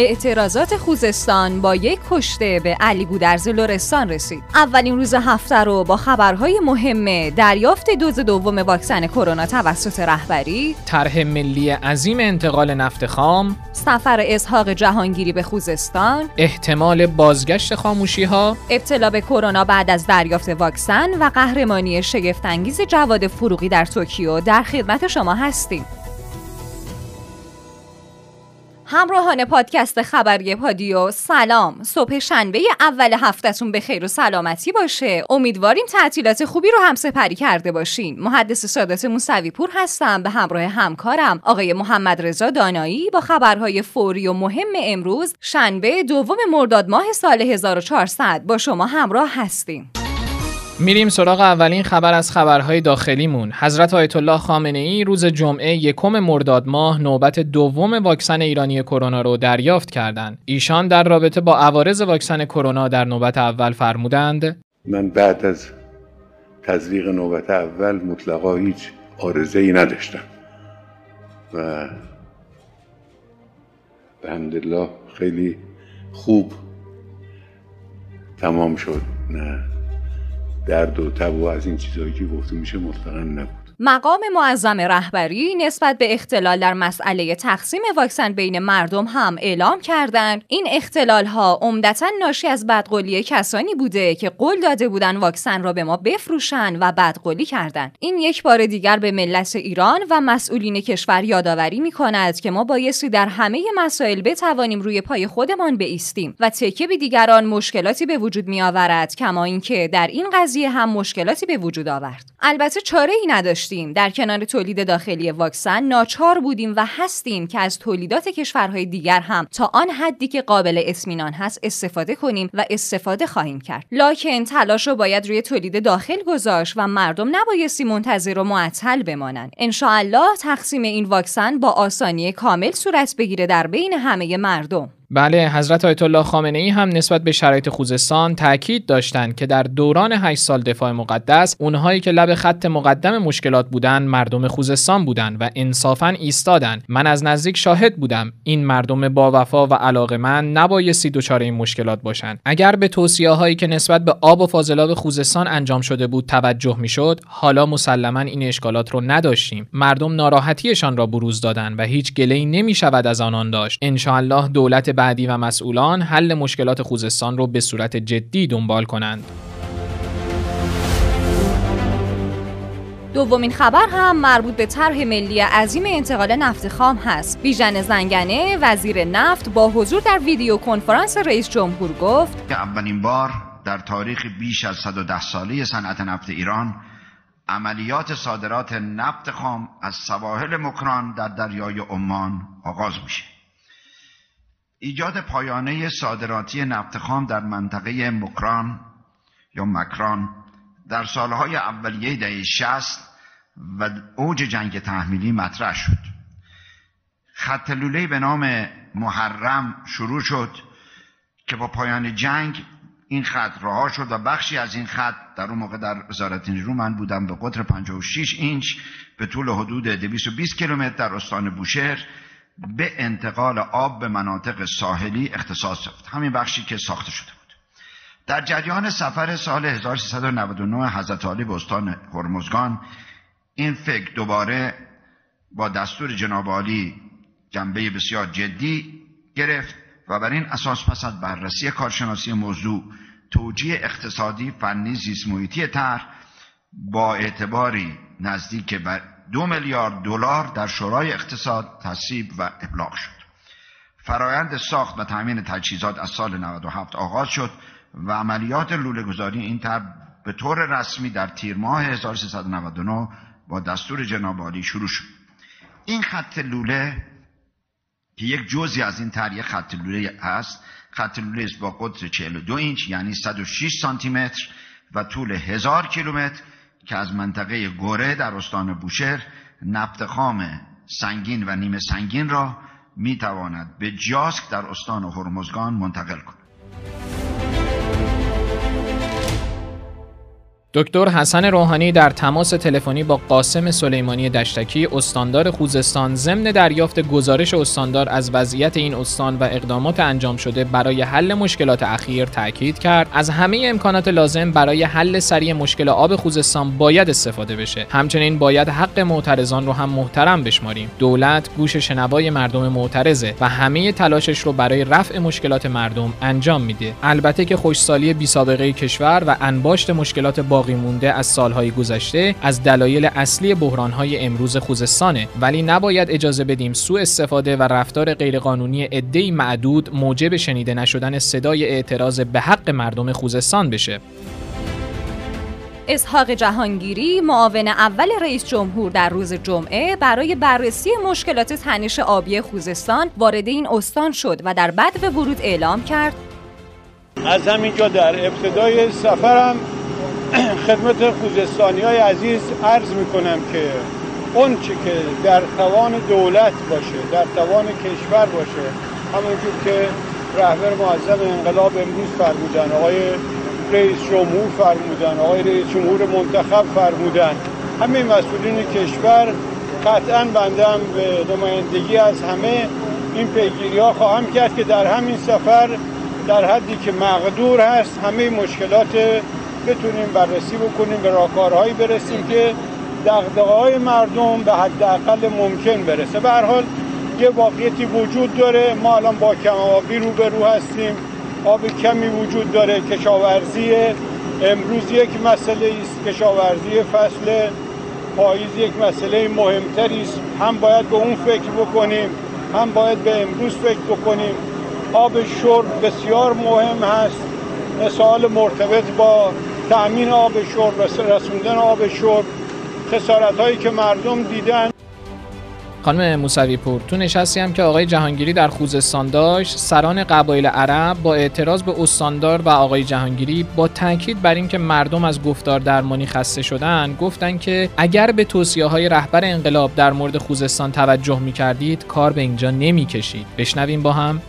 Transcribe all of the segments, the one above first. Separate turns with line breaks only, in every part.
اعتراضات خوزستان با یک کشته به علی گودرز لرستان رسید. اولین روز هفته رو با خبرهای مهم دریافت دوز دوم واکسن کرونا توسط رهبری،
طرح ملی عظیم انتقال نفت خام،
سفر اسحاق جهانگیری به خوزستان،
احتمال بازگشت خاموشی ها،
ابتلا به کرونا بعد از دریافت واکسن و قهرمانی شگفتانگیز جواد فروغی در توکیو در خدمت شما هستیم. همراهان پادکست خبری پادیو سلام. صبح شنبه اول هفتهتون به خیر و سلامتی باشه. امیدواریم تعطیلات خوبی رو هم سپری کرده باشین. محدث سادات موسوی پور هستم به همراه همکارم. آقای محمد رضا دانایی با خبرهای فوری و مهم امروز شنبه دوم مرداد ماه سال 1400 با شما همراه هستیم.
میریم سراغ اولین خبر از خبرهای داخلیمون. حضرت آیت الله خامنه ای روز جمعه یکم مرداد ماه نوبت دوم واکسن ایرانی کرونا رو دریافت کردند. ایشان در رابطه با عوارض واکسن کرونا در نوبت اول فرمودند.
من بعد از تزریق نوبت اول مطلقا هیچ آرزه ای نداشتم. و به خیلی خوب تمام شد. نه. درد و تب و از این چیزهایی که گفته میشه مطلقا نبود.
مقام معظم رهبری نسبت به اختلال در مسئله تقسیم واکسن بین مردم هم اعلام کردند. این اختلال ها عمدتا ناشی از بدقولی کسانی بوده که قول داده بودن واکسن را به ما بفروشن و بدقولی کردند این یک بار دیگر به ملت ایران و مسئولین کشور یادآوری می کند که ما بایستی در همه مسائل بتوانیم روی پای خودمان بیستیم و تکه به دیگران مشکلاتی به وجود می آورد کما اینکه در این قضیه هم مشکلاتی به وجود آورد. البته چاره ای نداشت در کنار تولید داخلی واکسن ناچار بودیم و هستیم که از تولیدات کشورهای دیگر هم تا آن حدی که قابل اسمینان هست استفاده کنیم و استفاده خواهیم کرد. لاکن تلاش رو باید روی تولید داخل گذاشت و مردم نبایستی منتظر و معطل بمانند. انشاءالله تقسیم این واکسن با آسانی کامل صورت بگیره در بین همه مردم.
بله حضرت آیت الله خامنه ای هم نسبت به شرایط خوزستان تاکید داشتند که در دوران 8 سال دفاع مقدس اونهایی که لب خط مقدم مشکلات بودند مردم خوزستان بودند و انصافا ایستادند. من از نزدیک شاهد بودم این مردم با وفا و علاقه من نبایستی دچار این مشکلات باشند. اگر به توصیه هایی که نسبت به آب و فاضلاب خوزستان انجام شده بود توجه می‌شد حالا مسلما این اشکالات رو نداشتیم. مردم ناراحتیشان را بروز دادند و هیچ گله‌ای نمی‌شود از آنان داشت. ان دولت بعدی و مسئولان حل مشکلات خوزستان رو به صورت جدی دنبال کنند.
دومین خبر هم مربوط به طرح ملی عظیم انتقال نفت خام هست. بیژن زنگنه وزیر نفت با حضور در ویدیو کنفرانس رئیس جمهور گفت
که اولین بار در تاریخ بیش از 110 ساله صنعت نفت ایران عملیات صادرات نفت خام از سواحل مکران در دریای عمان آغاز میشه. ایجاد پایانه صادراتی نفت خام در منطقه مکران یا مکران در سالهای اولیه دهه 60 و اوج جنگ تحمیلی مطرح شد. خط لوله به نام محرم شروع شد که با پایان جنگ این خط رها شد و بخشی از این خط در اون موقع در وزارت نیرو من بودم به قطر 56 اینچ به طول حدود 220 کیلومتر در استان بوشهر به انتقال آب به مناطق ساحلی اختصاص یافت. همین بخشی که ساخته شده بود. در جریان سفر سال 1399 حضرت علی به استان هرمزگان این فکر دوباره با دستور جناب عالی جنبه بسیار جدی گرفت و بر این اساس پس از بررسی کارشناسی موضوع توجیه اقتصادی فنی زیست محیطی طرح با اعتباری نزدیک بر دو میلیارد دلار در شورای اقتصاد تصیب و ابلاغ شد. فرایند ساخت و تامین تجهیزات از سال 97 آغاز شد و عملیات لوله گذاری این طرح به طور رسمی در تیر ماه 1399 با دستور جناب عالی شروع شد. این خط لوله که یک جزی از این طرح خط لوله است خط لوله است با قطر 42 اینچ یعنی 106 سانتی متر و طول 1000 کیلومتر که از منطقه گوره در استان بوشهر نفت خام سنگین و نیمه سنگین را می تواند به جاسک در استان هرمزگان منتقل کند.
دکتر حسن روحانی در تماس تلفنی با قاسم سلیمانی دشتکی استاندار خوزستان ضمن دریافت گزارش استاندار از وضعیت این استان و اقدامات انجام شده برای حل مشکلات اخیر تاکید کرد. از همه امکانات لازم برای حل سریع مشکل آب خوزستان باید استفاده بشه. همچنین باید حق معترضان رو هم محترم بشماریم. دولت گوش شنوای مردم معترضه و همه تلاشش رو برای رفع مشکلات مردم انجام میده. البته که خوشسالی بی سابقه کشور و انباشت مشکلات باقی مونده از سالهای گذشته از دلایل اصلی بحرانهای امروز خوزستانه. ولی نباید اجازه بدیم سوء استفاده و رفتار غیرقانونی عده‌ای معدود موجب شنیده نشدن صدای اعتراض به حق مردم خوزستان بشه.
اسحاق جهانگیری معاون اول رئیس جمهور در روز جمعه برای بررسی مشکلات تنش آبی خوزستان وارد این استان شد و در بدو ورود اعلام کرد.
از همینجا در ابتدای سفرم خدمت خوزستانی های عزیز عرض می کنم که اون چی که در توان دولت باشه در توان کشور باشه همونجور که رهبر معظم انقلاب امروز فرمودن آقای رئیس جمهور فرمودن آقای رئیس جمهور منتخب فرمودن همه مسئولین کشور قطعا بندم به نمایندگی از همه این پیگیری ها خواهم کرد که در همین سفر در حدی که مقدور هست همه مشکلات بتونیم بررسی بکنیم به راهکارهایی برسیم که دغدغه های مردم به حداقل ممکن برسه. به هر حال یه واقعیتی وجود داره. ما الان با کمابی روبرو هستیم. آب کمی وجود داره. کشاورزی امروز یک مسئله است. کشاورزی فصل پاییز یک مسئله مهمتری است. هم باید به اون فکر بکنیم هم باید به امروز فکر بکنیم. آب شرب بسیار مهم هست. مثال مرتبط با تأمین آب شرب و رسوندن آب شرب خسارت هایی که مردم دیدن.
خانم موسوی پور تو نشستی هم که آقای جهانگیری در خوزستان داشت سران قبایل عرب با اعتراض به استاندار و آقای جهانگیری با تاکید بر اینکه مردم از گفتار درمانی خسته شدن گفتن که اگر به توصیه های رهبر انقلاب در مورد خوزستان توجه می کردید کار به اینجا نمی کشید بشنویم با هم.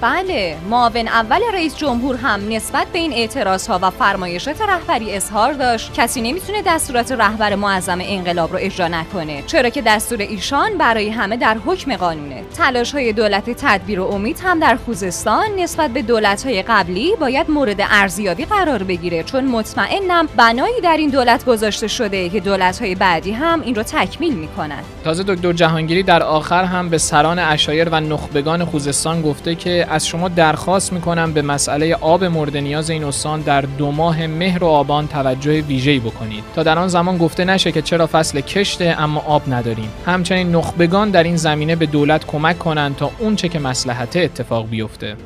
بله معاون اول رئیس جمهور هم نسبت به این اعتراض ها و فرمایشات رهبری اظهار داشت. کسی نمی‌تونه دستورات رهبر معظم انقلاب رو اجرا نکنه چرا که دستور ایشان برای همه در حکم قانونه. تلاش های دولت تدبیر و امید هم در خوزستان نسبت به دولت های قبلی باید مورد ارزیابی قرار بگیره چون مطمئنم بنایی در این دولت گذاشته شده که دولت های بعدی هم این رو تکمیل می‌کنن.
تازه دکتر جهانگیری در آخر هم به سران اشایر و نخبگان خوزستان گفته که از شما درخواست می‌کنم به مسئله آب مورد نیاز این استان در دو ماه مهر و آبان توجه ویژه‌ای بکنید. تا در آن زمان گفته نشه که چرا فصل کشته اما آب نداریم. همچنین نخبگان در این زمینه به دولت کمک کنند تا اون چه که مسلحته اتفاق بیفته.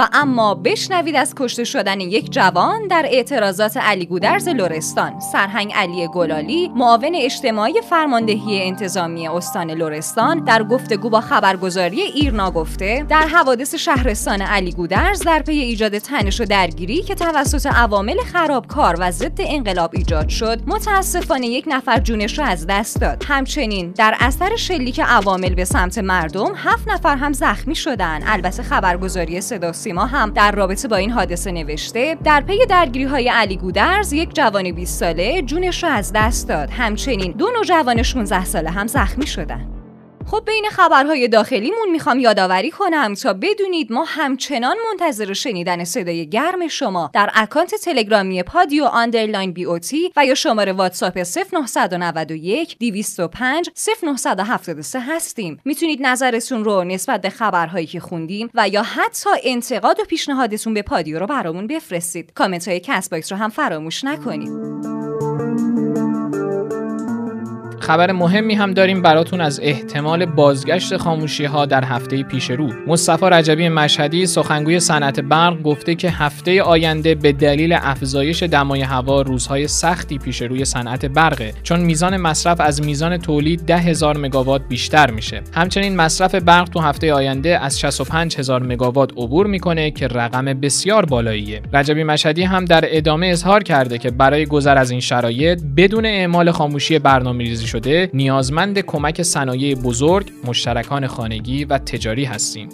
و اما بشنوید از کشته شدن یک جوان در اعتراضات علی گودرز لورستان سرهنگ علی گلالی معاون اجتماعی فرماندهی انتظامی استان لورستان در گفتگو با خبرگزاری ایرنا گفته در حوادث شهرستان علی گودرز در پی ایجاد تنش و درگیری که توسط عوامل خرابکار و ضد انقلاب ایجاد شد متاسفانه یک نفر جونش را از دست داد. همچنین در اثر شلیک عوامل به سمت مردم هفت نفر هم زخمی شدن. البته خبرگزاری صدا سیما هم در رابطه با این حادثه نوشته در پی درگیری های الیگودرز یک جوان 20 ساله جونش را از دست داد. همچنین دو نوجوان 16 ساله هم زخمی شدند خب بین خبرهای داخلیمون می‌خوام یادآوری کنم تا بدونید ما همچنان منتظر شنیدن صدای گرم شما در اکانت تلگرامی پادیو underline BOT و یا شماره واتساپ 0991 205 0973 هستیم. می‌تونید نظرتون رو نسبت به خبرهایی که خوندیم و یا حتی انتقاد و پیشنهادتون به پادیو رو برامون بفرستید. کامنت های Castbox رو هم فراموش نکنید.
خبر مهمی هم داریم براتون از احتمال بازگشت خاموشی ها در هفته پیش رو. مصطفی رجبی مشهدی سخنگوی صنعت برق گفته که هفته آینده به دلیل افزایش دمای هوا روزهای سختی پیش روی صنعت برقه چون میزان مصرف از میزان تولید ده هزار مگاوات بیشتر میشه. همچنین مصرف برق تو هفته آینده از 65 هزار مگاوات عبور می‌کنه که رقم بسیار بالاییه. رجبی مشهدی هم در ادامه اظهار کرده که برای گذر از این شرایط بدون اعمال خاموشی برنامه‌ریزی نیازمند کمک صنایع بزرگ، مشترکان خانگی و تجاری هستیم.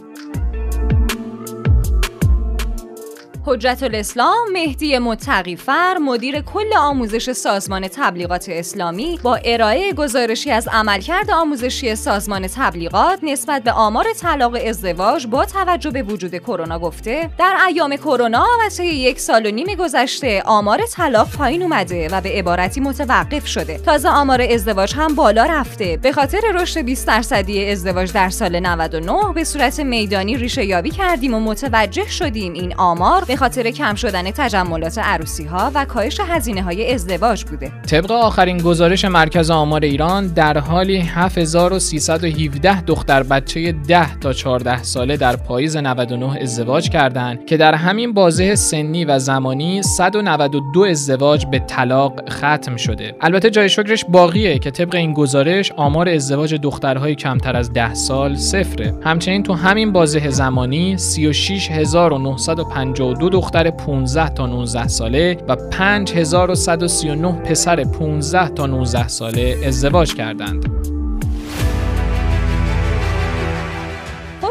حجت الاسلام مهدی متقیفر مدیر کل آموزش سازمان تبلیغات اسلامی با ارائه گزارشی از عملکرد آموزشی سازمان تبلیغات نسبت به آمار طلاق ازدواج با توجه به وجود کرونا گفته در ایام کرونا و طی یک سال و نیم گذشته آمار طلاق پایین اومده و به عبارتی متوقف شده. تازه آمار ازدواج هم بالا رفته. به خاطر رشد 20 درصدی ازدواج در سال 99 به صورت میدانی ریشه یابی کردیم و متوجه شدیم این آمار به خاطر کم شدن تجملات عروسی ها و کاهش هزینه های ازدواج بوده.
طبق آخرین گزارش مرکز آمار ایران در حالی 7317 دختر بچه 10 تا 14 ساله در پاییز 99 ازدواج کردند که در همین بازه سنی و زمانی 192 ازدواج به طلاق ختم شده. البته جای شکرش باقیه که طبق این گزارش آمار ازدواج دخترهای کمتر از 10 سال صفره. همچنین تو همین بازه زمانی 36952 دو دختر 15 تا 19 ساله و 5139 پسر 15 تا 19 ساله ازدواج کردند.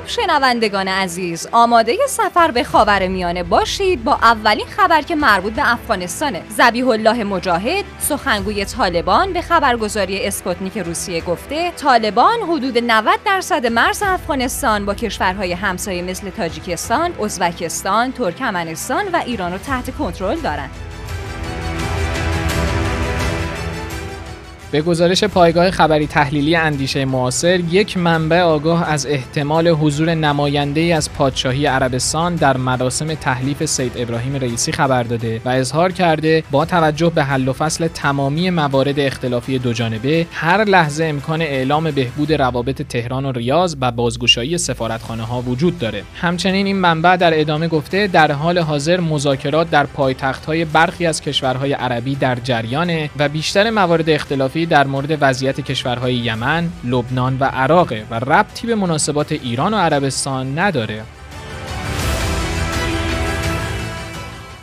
شنوندگان عزیز آماده سفر به خاور میانه باشید با اولین خبر که مربوط به افغانستانه زبیح الله مجاهد سخنگوی طالبان به خبرگزاری اسپوتنیک روسیه گفته طالبان حدود 90 درصد مرز افغانستان با کشورهای همسایه مثل تاجیکستان، ازبکستان، ترکمنستان و ایران رو تحت کنترل دارند.
به گزارش پایگاه خبری تحلیلی اندیشه معاصر یک منبع آگاه از احتمال حضور نماینده ای از پادشاهی عربستان در مراسم تحلیف سید ابراهیم رئیسی خبر داده و اظهار کرده با توجه به حل و فصل تمامی موارد اختلافی دو جانبه هر لحظه امکان اعلام بهبود روابط تهران و ریاض و بازگشایی سفارتخانه ها وجود داره. همچنین این منبع در ادامه گفته در حال حاضر مذاکرات در پایتخت های برخی از کشورهای عربی در جریانه و بیشتر موارد اختلافی در مورد وضعیت کشورهای یمن، لبنان و عراق و ربطی به مناسبات ایران و عربستان نداره.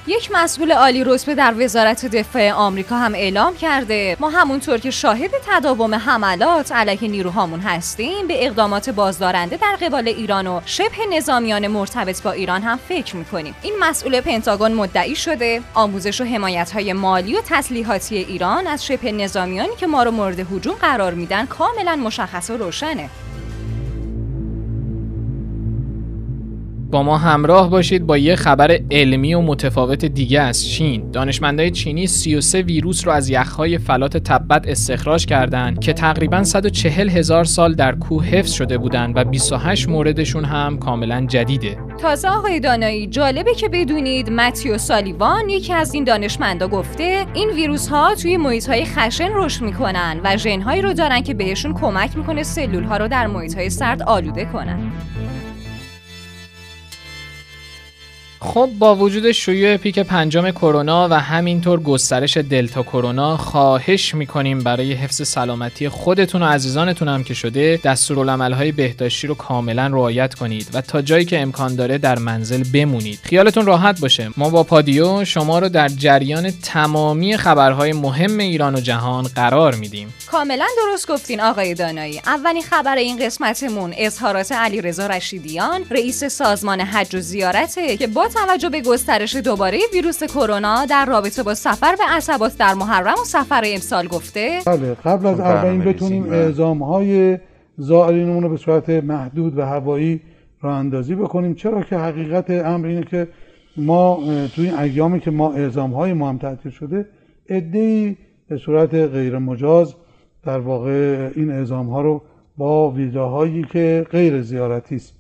یک مسئول عالی رتبه در وزارت دفاع آمریکا هم اعلام کرده. ما همونطور که شاهد تداوم حملات علیه نیروهامون هستیم به اقدامات بازدارنده در قبال ایران و شبه نظامیان مرتبط با ایران هم فکر می‌کنیم. این مسئول پنتاگون مدعی شده آموزش و حمایت های مالی و تسلیحاتی ایران از شبه نظامیانی که ما رو مورد هجوم قرار میدن کاملا مشخص و روشنه.
با ما همراه باشید با یه خبر علمی و متفاوت دیگه از چین. دانشمندای چینی 33 ویروس رو از یخهای فلات تبت استخراج کردند که تقریبا 140 هزار سال در کوه حفظ شده بودند و 28 موردشون هم کاملا جدیده.
تازه آقای دانایی جالبه که بدونید متیو سالیوان یکی از این دانشمندا گفته این ویروس ها توی محیط های خشن رشد می‌کنن و ژن هایی رو دارن که بهشون کمک می‌کنه سلول ها رو در محیط های سرد آلوده کنن.
خب با وجود شیوع پیک پنجم کرونا و همینطور گسترش دلتا کرونا خواهش می‌کنیم برای حفظ سلامتی خودتون و عزیزانتون هم که شده دستورالعملهای بهداشتی رو کاملا رعایت کنید و تا جایی که امکان داره در منزل بمونید. خیالتون راحت باشه. ما با پادیو شما رو در جریان تمامی خبرهای مهم ایران و جهان قرار میدیم.
کاملا درست گفتین آقای دانایی. اولین خبر این قسمتمون اظهارات علیرضا رشیدیان رئیس سازمان حج و زیارته که با توجه به گسترش دوباره ویروس کرونا در رابطه با سفر به عصبات در محرم و سفر امسال گفته.
بله قبل از اولین بتونیم اعزام های زائرینمون رو به صورت محدود و هوایی راه اندازی بکنیم. چرا که حقیقت امر اینه که ما توی این ایامی که ما اعزام های ما هم تعطیل شده ادهی به صورت غیر مجاز در واقع این اعزام ها رو با ویزاهایی که غیر زیارتی است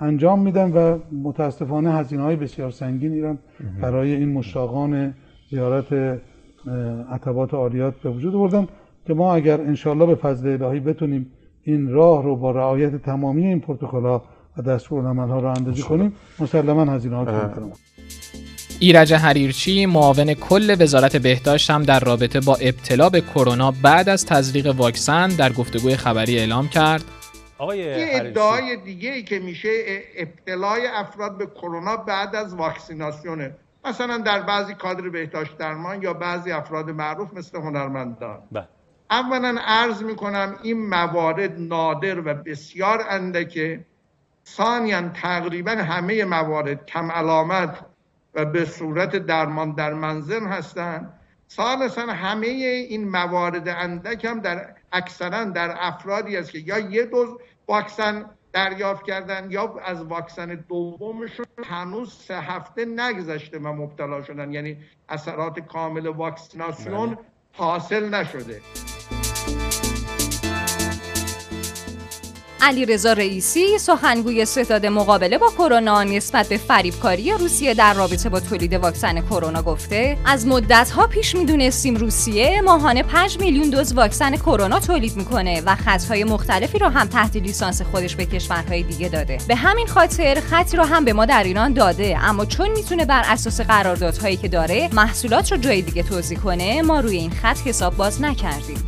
انجام میدن و متاسفانه هزینه های بسیار سنگین ایران برای این مشتاقان زیارت عتبات عالیات به وجود بردن که ما اگر انشالله به فضل الهی بتونیم این راه رو با رعایت تمامی این پروتکل‌ها و دستور ها رو اندازی کنیم مسلما هزینه ها کم
ایرج حریرچی معاون کل وزارت بهداشت هم در رابطه با ابتلا به کرونا بعد از تزریق واکسن در گفتگوی خبری اعلام کرد.
آقای ادعای دیگه ای که میشه ابتلای افراد به کرونا بعد از واکسیناسیونه. مثلا در بعضی کادر بهداشت درمان یا بعضی افراد معروف مثل هنرمندان. بله. اولا عرض می‌کنم این موارد نادر و بسیار اندکه ثانیا تقریبا همه موارد کم علامت و به صورت درمان در منزل هستند ثالثا همه این موارد اندک هم در اکثرا در افرادی است که یا یه دوز واکسن دریافت کردن یا از واکسن دومشون هنوز سه هفته نگذشته و مبتلا شدن یعنی اثرات کامل واکسیناسیون بله. حاصل نشده
علیرضا رئیسی سخنگوی ستاد مقابله با کرونا نسبت به فریبکاری روسیه در رابطه با تولید واکسن کرونا گفته از مدت ها پیش می‌دونستیم روسیه ماهانه 5 میلیون دوز واکسن کرونا تولید می‌کنه و خطهای مختلفی رو هم تحت لیسانس خودش به کشورهای دیگه داده. به همین خاطر خطی رو هم به ما در ایران داده اما چون می‌تونه بر اساس قراردادهایی که داره محصولات رو جای دیگه توضیح کنه ما روی این خط حساب باز نکردیم.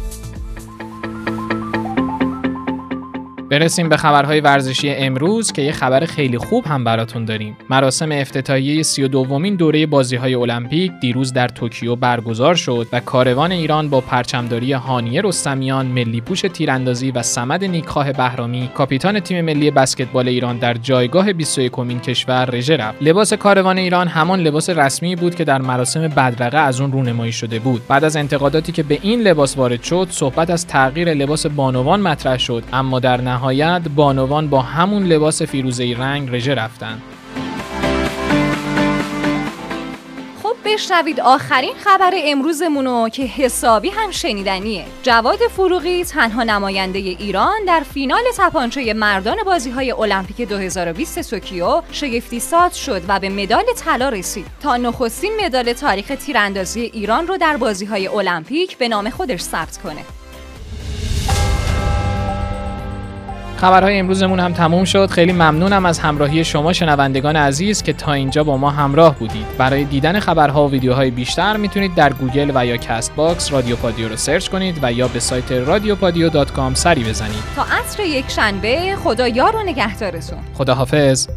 برسیم به خبرهای ورزشی امروز که یه خبر خیلی خوب هم براتون داریم. مراسم افتتاحیه 32 دومین دوره بازی‌های المپیک دیروز در توکیو برگزار شد و کاروان ایران با پرچمداری هانیه رستمیان، ملی پوش تیراندازی و سمد نیکخواه بهرامی، کاپیتان تیم ملی بسکتبال ایران در جایگاه 21 کمین کشور رژه رفت. لباس کاروان ایران همان لباس رسمی بود که در مراسم بدرقه از اون رونمایی شده بود. بعد از انتقاداتی که به این لباس وارد شد، صحبت از تغییر لباس بانوان مطرح شد، اما در نهایت بانوان با همون لباس فیروزه‌ای رنگ رژه رفتن.
خب بشنوید آخرین خبر امروزمونو که حسابی هم شنیدنیه. جواد فروغی تنها نماینده ایران در فینال تپانچه مردان بازی های المپیک 2020 توکیو شگفتی ساز شد و به مدال طلا رسید. تا نخستین مدال تاریخ تیراندازی ایران رو در بازی های المپیک به نام خودش ثبت کنه.
خبرهای امروزمون هم تموم شد. خیلی ممنونم از همراهی شما شنوندگان عزیز که تا اینجا با ما همراه بودید. برای دیدن خبرها و ویدیوهای بیشتر می‌تونید در گوگل و یا Castbox رادیو پادیو رو search کنید و یا به سایت رادیوپادیو.com سری بزنید.
تا عصر یک شنبه خدا یار و نگهدارتون.
خداحافظ.